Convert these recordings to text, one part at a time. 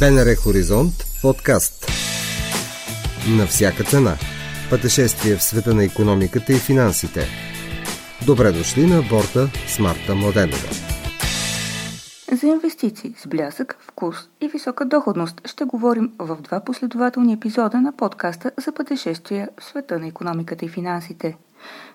БНР Хоризонт подкаст. На всяка цена. Пътешествие в света на економиката и финансите. Добре дошли на борта с Марта Младенова. За инвестиции с блясък, вкус и висока доходност ще говорим в два последователни епизода на подкаста за пътешествия в света на економиката и финансите –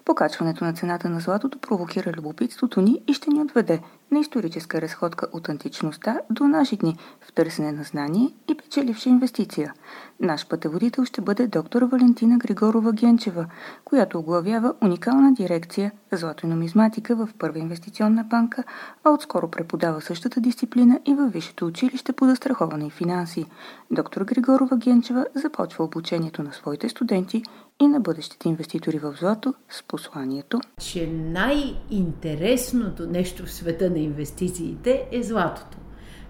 Покачването на цената на златото провокира любопитството ни и ще ни отведе на историческа разходка от античността до наши дни в търсене на знание и печеливша инвестиция. Наш пътеводител ще бъде доктор Валентина Григорова Генчева, която оглавява уникална дирекция Злато и нумизматика в Първа инвестиционна банка, а отскоро преподава същата дисциплина и във Висшето училище по застраховане и финанси. Доктор Григорова Генчева започва обучението на своите студенти и на бъдещите инвеститори в злато с посланието, че най-интересното нещо в света на инвестициите е златото.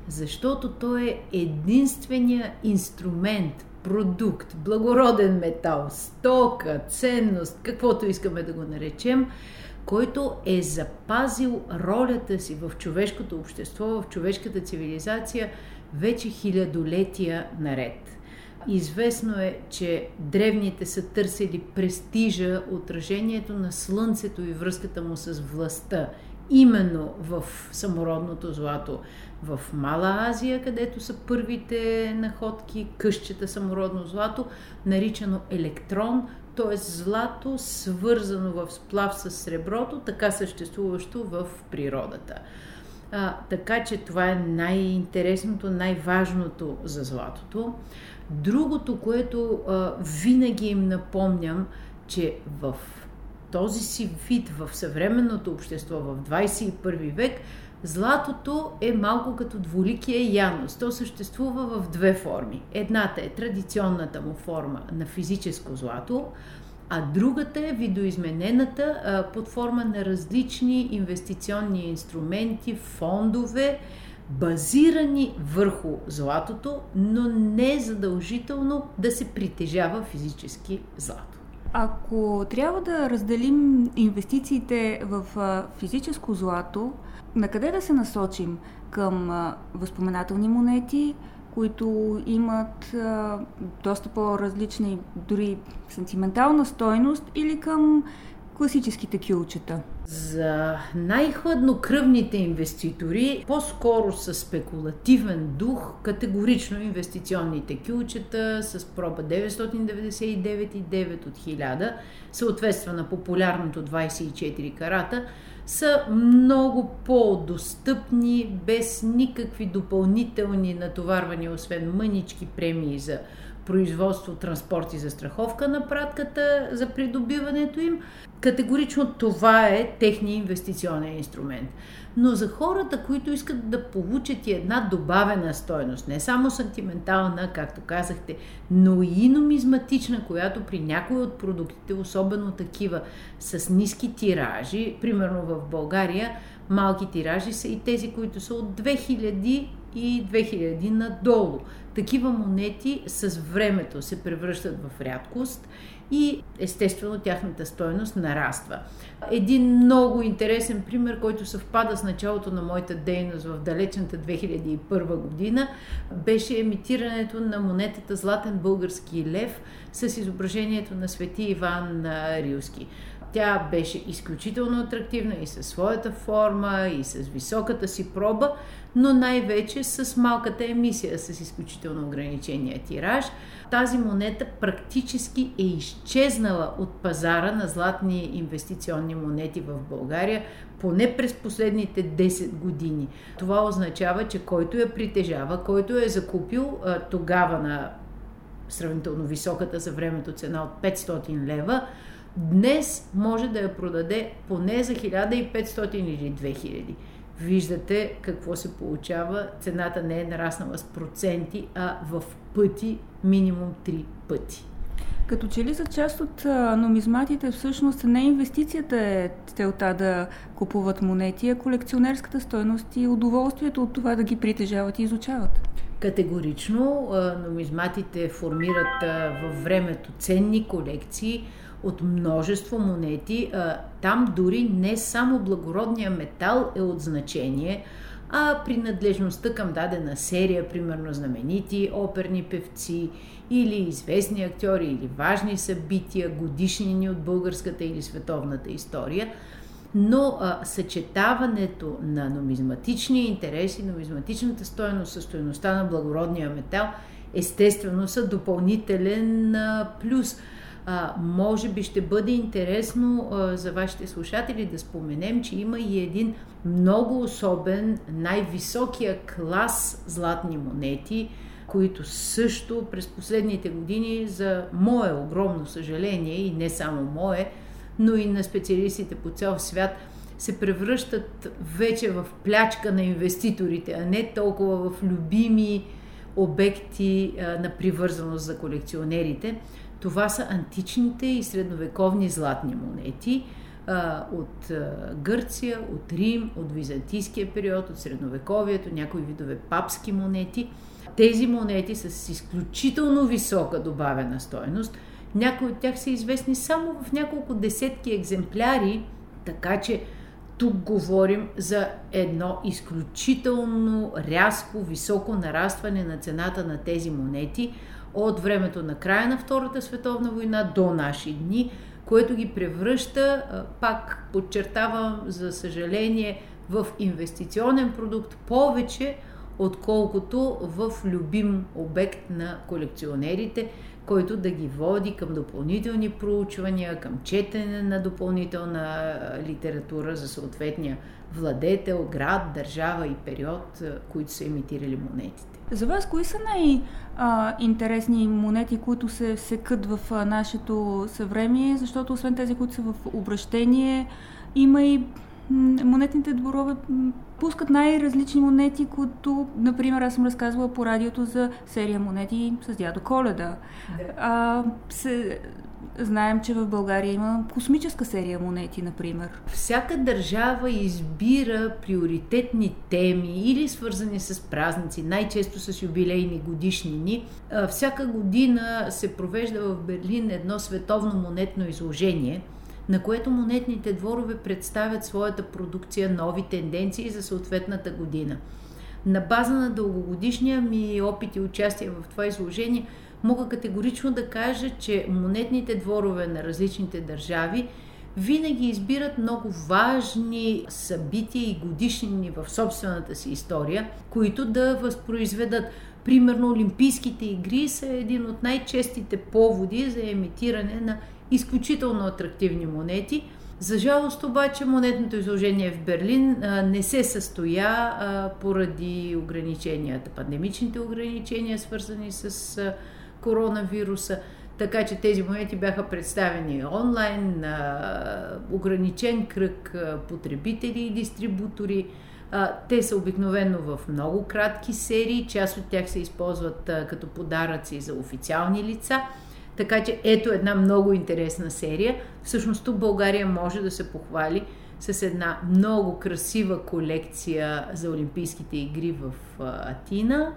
Защото то е единствения инструмент, продукт, благороден метал, стока, ценност, каквото искаме да го наречем, който е запазил ролята си в човешкото общество, в човешката цивилизация вече хилядолетия наред. Известно е, че древните са търсили престижа, отражението на Слънцето и връзката му с властта, именно в самородното злато. В Мала Азия, където са първите находки, къщета самородно злато, наричано електрон, т.е. злато, свързано в сплав с среброто, така съществуващо в природата. А, така че това е най-интересното, най-важното за златото. Другото, което а, винаги им напомням, че в този си вид в съвременното общество в 21 век, златото е малко като двуликия Янус. То съществува в две форми. Едната е традиционната му форма на физическо злато, а другата е видоизменената а, под форма на различни инвестиционни инструменти, фондове, базирани върху златото, но не задължително да се притежава физически злато. Ако трябва да разделим инвестициите в физическо злато, на къде да се насочим? Към възпоменателни монети, които имат доста по-различна и дори сантиментална стойност или към класическите кюлчета? За най-хладнокръвните инвеститори, по-скоро с спекулативен дух, категорично инвестиционните кюлчета с проба 999,9 от 1000, съответства на популярното 24 карата, са много по-достъпни, без никакви допълнителни натоварвания, освен мънички премии за производство, транспорт и застраховка на пратката за придобиването им. Категорично това е техния инвестиционен инструмент. Но за хората, които искат да получат и една добавена стойност, не само сантиментална, както казахте, но и нумизматична, която при някои от продуктите, особено такива с ниски тиражи, примерно в България, малки тиражи са и тези, които са от 2000 и 2000 надолу. Такива монети с времето се превръщат в рядкост и естествено тяхната стойност нараства. Един много интересен пример, който съвпада с началото на моята дейност в далечната 2001 година, беше емитирането на монетата Златен български лев с изображението на свети Иван Рилски. Тя беше изключително атрактивна и със своята форма, и с високата си проба, но най-вече с малката емисия, с изключително ограничения тираж. Тази монета практически е изчезнала от пазара на златни инвестиционни монети в България, поне през последните 10 години. Това означава, че който я притежава, който я е закупил тогава на сравнително високата за времето цена от 500 лева, днес може да я продаде поне за 1500 или 2000. Виждате какво се получава. Цената не е нараснала с проценти, а в пъти, минимум 3 пъти. Като че ли за част от нумизматите всъщност не инвестицията е целта да купуват монети, а колекционерската стойност и удоволствието от това да ги притежават и изучават? Категорично нумизматите формират във времето ценни колекции, от множество монети. Там дори не само благородния метал е от значение, а принадлежността към дадена серия, примерно знаменити оперни певци или известни актьори или важни събития, годишнини от българската или световната история. Но а, съчетаването на нумизматичния интерес и нумизматичната стоеност със стоеността на благородния метал естествено са допълнителен а, плюс. А, може би ще бъде интересно а, за вашите слушатели да споменем, че има и един много особен, най-високия клас златни монети, които също през последните години, за мое огромно съжаление и не само мое, но и на специалистите по цял свят, се превръщат вече в плячка на инвеститорите, а не толкова в любими обекти а, на привързаност за колекционерите. Това са античните и средновековни златни монети а, от а, Гърция, от Рим, от византийския период, от средновековието, някои видове папски монети. Тези монети са с изключително висока добавена стоеност. Някои от тях са известни само в няколко десетки екземпляри, така че тук говорим за едно изключително рязко, високо нарастване на цената на тези монети от времето на края на Втората световна война до наши дни, което ги превръща, пак подчертавам, за съжаление, в инвестиционен продукт повече, отколкото в любим обект на колекционерите, който да ги води към допълнителни проучвания, към четене на допълнителна литература за съответния владетел, град, държава и период, които са емитирали монетите. За вас, кои са най-интересни монети, които се секат в нашето съвремие? Защото освен тези, които са в обращение, има и монетните дворове пускат най-различни монети, които, например, аз съм разказвала по радиото за серия монети с дядо Коледа. Да. А, се, знаем, че в България има космическа серия монети, например. Всяка държава избира приоритетни теми или свързани с празници, най-често с юбилейни годишнини. Всяка година се провежда в Берлин едно световно монетно изложение – на което монетните дворове представят своята продукция, нови тенденции за съответната година. На база на дългогодишния ми опит и участие в това изложение, мога категорично да кажа, че монетните дворове на различните държави винаги избират много важни събития и годишнини в собствената си история, които да възпроизведат. Примерно Олимпийските игри са един от най-честите поводи за емитиране на изключително атрактивни монети. За жалост обаче монетното изложение в Берлин а, не се състоя а, поради ограниченията, пандемичните ограничения, свързани с а, коронавируса. Така че тези монети бяха представени онлайн на ограничен кръг потребители и дистрибутори. Те са обикновено в много кратки серии, част от тях се използват като подаръци за официални лица – така че ето една много интересна серия. Всъщност тук България може да се похвали с една много красива колекция за Олимпийските игри в Атина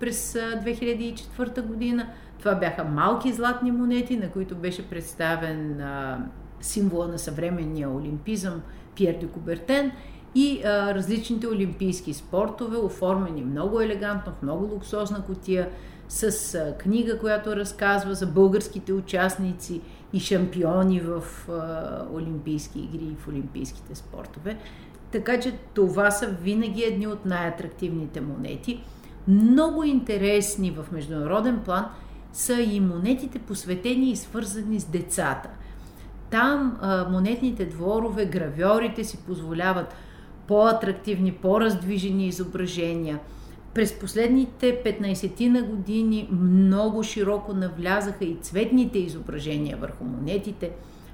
през 2004 година. Това бяха малки златни монети, на които беше представен а, символа на съвременния олимпизъм Пьер де Кубертен и а, различните олимпийски спортове, оформени много елегантно, в много луксозна котия, с книга, която разказва за българските участници и шампиони в Олимпийски игри и в Олимпийските спортове. Така че това са винаги едни от най-атрактивните монети. Много интересни в международен план са и монетите посветени и свързани с децата. Там а, монетните дворове, гравьорите си позволяват по-атрактивни, по-раздвижени изображения – през последните 15 на години много широко навлязаха и цветните изображения върху монетите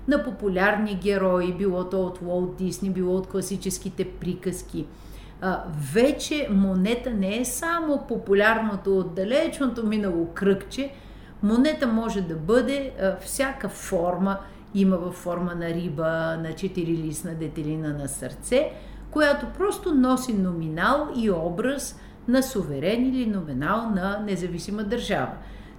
на популярни герои, било то от Уолт Дисни, било от класическите приказки. Вече монета не е само популярното от далечното минало кръгче, монета може да бъде всяка форма, има във форма на риба, на четирилистна детелина на сърце, която просто носи номинал и образ – на суверен или номинал на независима държава.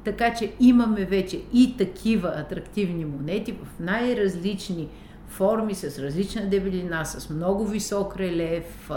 Така че имаме вече и такива атрактивни монети в най-различни форми, с различна дебелина, с много висок релеф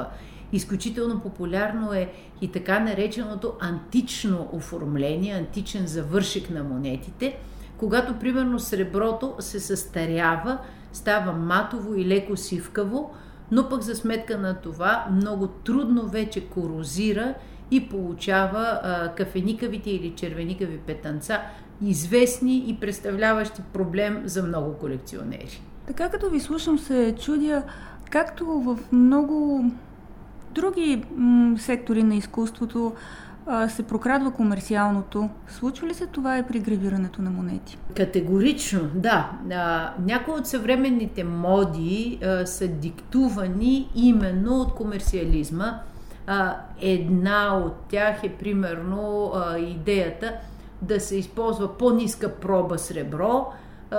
Изключително популярно е и така нареченото антично оформление, античен завършек на монетите, когато примерно среброто се състарява, става матово и леко сивкаво, но пък за сметка на това много трудно вече корозира и получава а, кафеникавите или червеникави петънца, известни и представляващи проблем за много колекционери. Така като ви слушам се чудя, както в много други м- сектори на изкуството се прокрадва комерциалното. Случва ли се това и при гравирането на монети? Категорично, да. А, някои от съвременните моди са диктувани именно от комерциализма. Една от тях е примерно идеята да се използва по-ниска проба сребро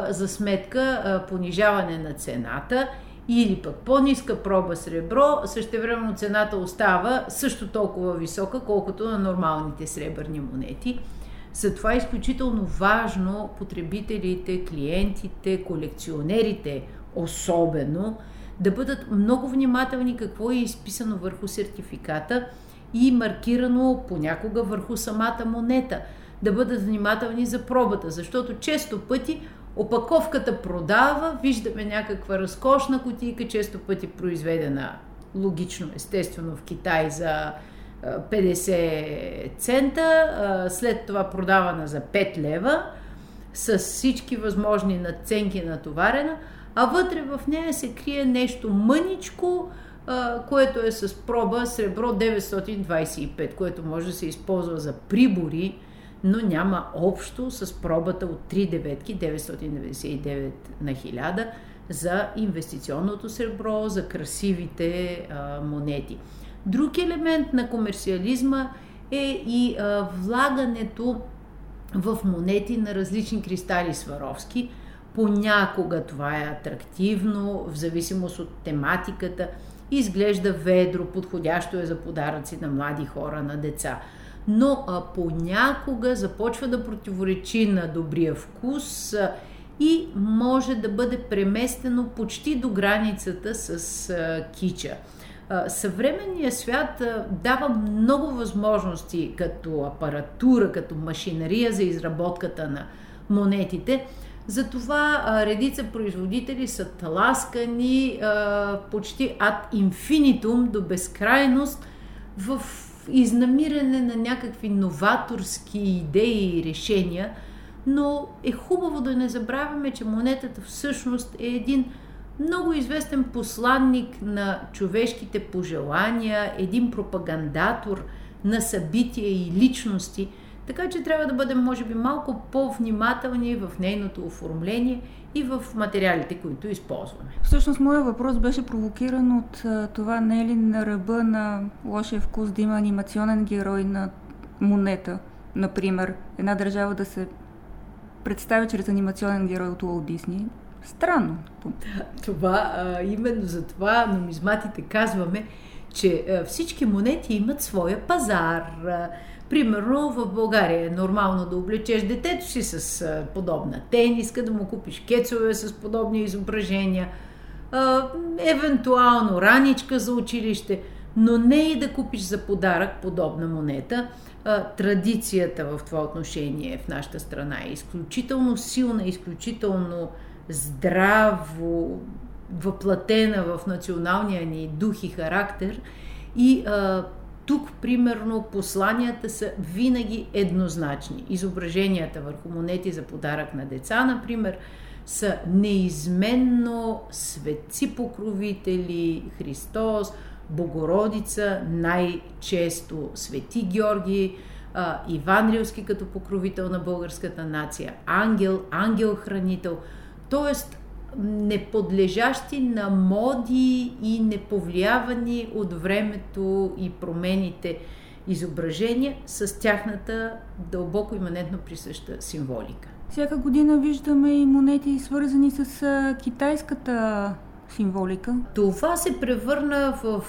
за сметка понижаване на цената или пък по-ниска проба сребро, същевременно цената остава също толкова висока, колкото на нормалните сребърни монети. Затова е изключително важно потребителите, клиентите, колекционерите особено да бъдат много внимателни какво е изписано върху сертификата и маркирано понякога върху самата монета. Да бъдат внимателни за пробата, защото често пъти Опаковката продава, виждаме някаква разкошна кутийка, често пъти произведена логично, естествено в Китай за 50 цента, след това продавана за 5 лева, с всички възможни наценки натоварена, а вътре в нея се крие нещо мъничко, което е с проба сребро 925, което може да се използва за прибори, но няма общо с пробата от 3 деветки, 999 на 1000 за инвестиционното сребро, за красивите а, монети. Друг елемент на комерциализма е и а, влагането в монети на различни кристали Сваровски. Понякога това е атрактивно, в зависимост от тематиката, изглежда ведро, подходящо е за подаръци на млади хора, на деца но а, понякога започва да противоречи на добрия вкус а, и може да бъде преместено почти до границата с а, кича. Съвременният свят дава много възможности като апаратура, като машинария за изработката на монетите. Затова редица производители са тласкани почти ад инфинитум до безкрайност в изнамиране на някакви новаторски идеи и решения, но е хубаво да не забравяме, че монетата всъщност е един много известен посланник на човешките пожелания, един пропагандатор на събития и личности – така че трябва да бъдем, може би, малко по-внимателни в нейното оформление и в материалите, които използваме. Всъщност, моят въпрос беше провокиран от това не е ли на ръба на лошия вкус да има анимационен герой на монета, например, една държава да се представя чрез анимационен герой от Уолт Дисни. Странно. Това, а, именно за това нумизматите казваме, че а, всички монети имат своя пазар. А, Примерно в България е нормално да облечеш детето си с подобна тениска, да му купиш кецове с подобни изображения, евентуално раничка за училище, но не и да купиш за подарък подобна монета. Традицията в това отношение в нашата страна е изключително силна, изключително здраво въплатена в националния ни дух и характер и тук, примерно, посланията са винаги еднозначни. Изображенията върху монети за подарък на деца, например, са неизменно светци покровители, Христос, Богородица, най-често Свети Георги, Иван Рилски като покровител на българската нация, ангел, ангел-хранител. Тоест, неподлежащи на моди и неповлиявани от времето и промените изображения с тяхната дълбоко иманентно присъща символика. Всяка година виждаме и монети свързани с китайската символика. Това се превърна в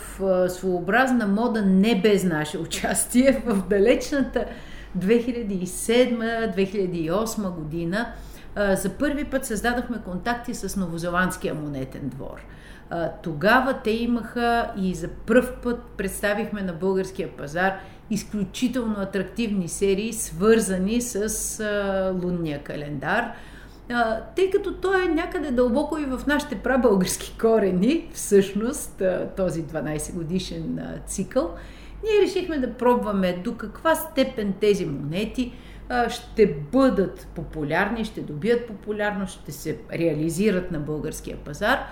своеобразна мода не без наше участие в далечната 2007-2008 година за първи път създадохме контакти с новозеландския монетен двор. Тогава те имаха и за пръв път представихме на българския пазар изключително атрактивни серии, свързани с лунния календар. Тъй като той е някъде дълбоко и в нашите прабългарски корени, всъщност, този 12 годишен цикъл, ние решихме да пробваме до каква степен тези монети ще бъдат популярни, ще добият популярност, ще се реализират на българския пазар –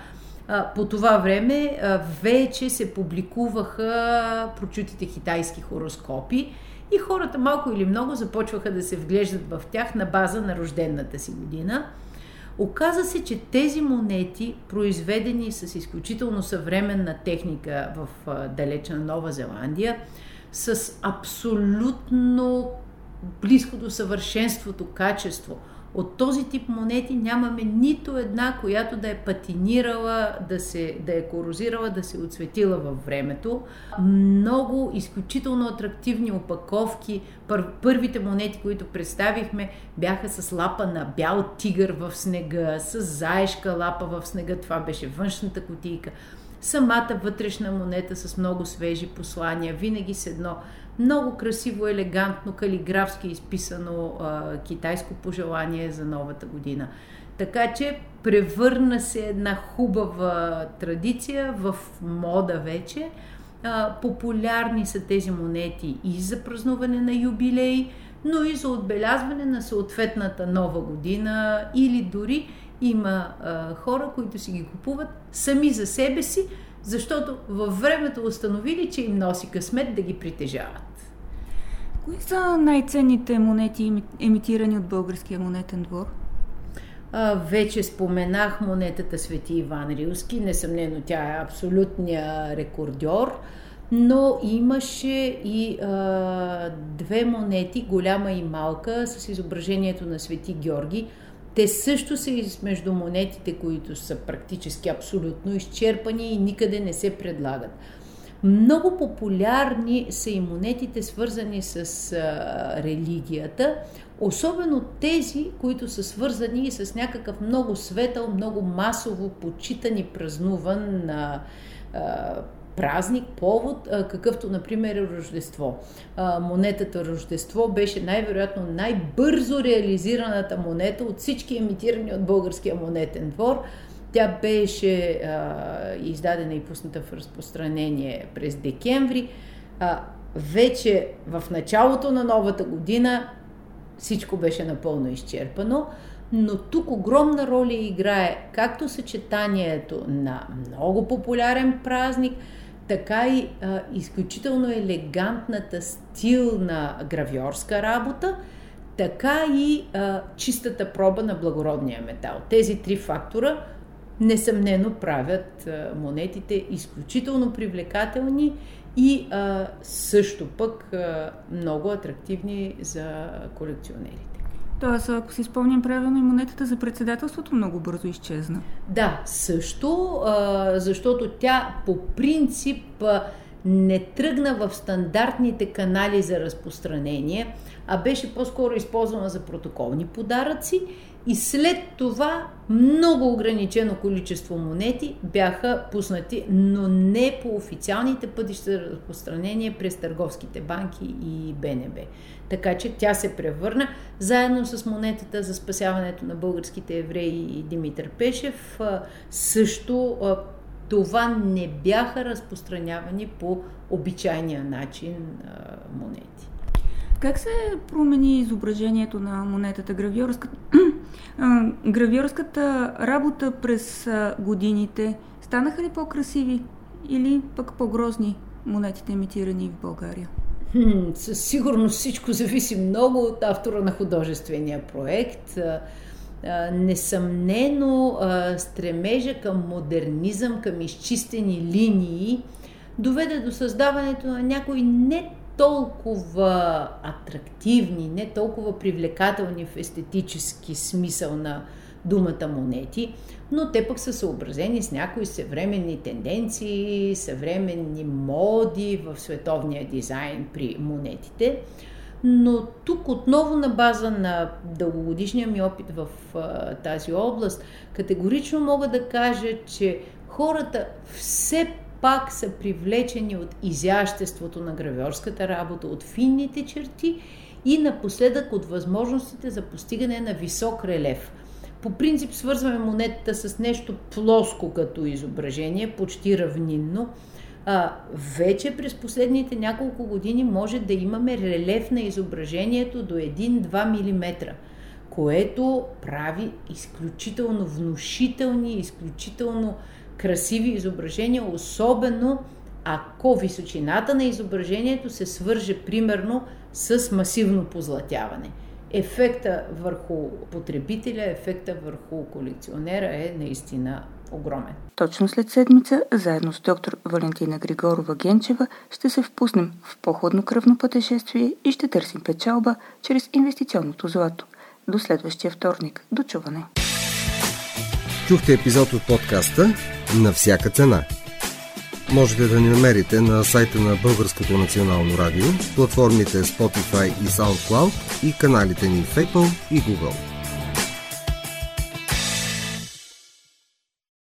по това време вече се публикуваха прочутите китайски хороскопи и хората малко или много започваха да се вглеждат в тях на база на рождената си година. Оказа се, че тези монети, произведени с изключително съвременна техника в далечна Нова Зеландия, с абсолютно близко до съвършенството качество – от този тип монети нямаме нито една, която да е патинирала, да, се, да е корозирала, да се отсветила във времето. Много изключително атрактивни опаковки. Пър, първите монети, които представихме, бяха с лапа на бял тигър в снега, с заешка лапа в снега. Това беше външната котийка. Самата вътрешна монета с много свежи послания, винаги с едно много красиво, елегантно, калиграфски изписано а, китайско пожелание за новата година. Така че превърна се една хубава традиция в мода вече. А, популярни са тези монети и за празнуване на юбилей, но и за отбелязване на съответната нова година или дори има а, хора, които си ги купуват сами за себе си, защото във времето установили, че им носи късмет да ги притежават. Кои са най-ценните монети, емитирани от българския монетен двор? А, вече споменах монетата Свети Иван Рилски. Несъмнено тя е абсолютния рекордьор. Но имаше и а, две монети, голяма и малка, с изображението на Свети Георги. Те също са между монетите, които са практически абсолютно изчерпани и никъде не се предлагат. Много популярни са и монетите, свързани с а, религията, особено тези, които са свързани с някакъв много светъл, много масово почитан и празнуван а, а, празник, повод, какъвто, например, е Рождество. Монетата Рождество беше най-вероятно най-бързо реализираната монета от всички емитирани от българския монетен двор – тя беше издадена и пусната в разпространение през декември. Вече в началото на новата година всичко беше напълно изчерпано, но тук огромна роля играе както съчетанието на много популярен празник, така и а, изключително елегантната стилна гравьорска работа, така и а, чистата проба на благородния метал. Тези три фактора – несъмнено правят монетите изключително привлекателни и а, също пък а, много атрактивни за колекционерите. Тоест, ако си спомням правилно, и монетата за председателството много бързо изчезна. Да, също, защото тя по принцип не тръгна в стандартните канали за разпространение, а беше по-скоро използвана за протоколни подаръци и след това много ограничено количество монети бяха пуснати, но не по официалните пътища за разпространение през търговските банки и БНБ. Така че тя се превърна, заедно с монетата за спасяването на българските евреи и Димитър Пешев, също това не бяха разпространявани по обичайния начин монети. Как се промени изображението на монетата? Гравьорската, гравьорската работа през годините станаха ли по-красиви или пък по-грозни монетите, имитирани в България? Хм, със сигурност всичко зависи много от автора на художествения проект. Несъмнено стремежа към модернизъм, към изчистени линии доведе до създаването на някои не толкова атрактивни, не толкова привлекателни в естетически смисъл на думата монети, но те пък са съобразени с някои съвременни тенденции, съвременни моди в световния дизайн при монетите. Но тук отново на база на дългогодишния ми опит в а, тази област, категорично мога да кажа, че хората все пак са привлечени от изяществото на гравьорската работа, от финните черти и напоследък от възможностите за постигане на висок релеф. По принцип свързваме монетата с нещо плоско като изображение, почти равнинно. А, вече през последните няколко години може да имаме релеф на изображението до 1-2 мм, което прави изключително внушителни, изключително красиви изображения, особено ако височината на изображението се свърже примерно с масивно позлатяване. Ефекта върху потребителя, ефекта върху колекционера е наистина огромен. Точно след седмица, заедно с доктор Валентина Григорова Генчева, ще се впуснем в по-хладнокръвно пътешествие и ще търсим печалба чрез инвестиционното злато. До следващия вторник. До чуване! Чухте епизод от подкаста «На всяка цена». Можете да ни намерите на сайта на Българското национално радио, платформите Spotify и SoundCloud и каналите ни в Apple и Google.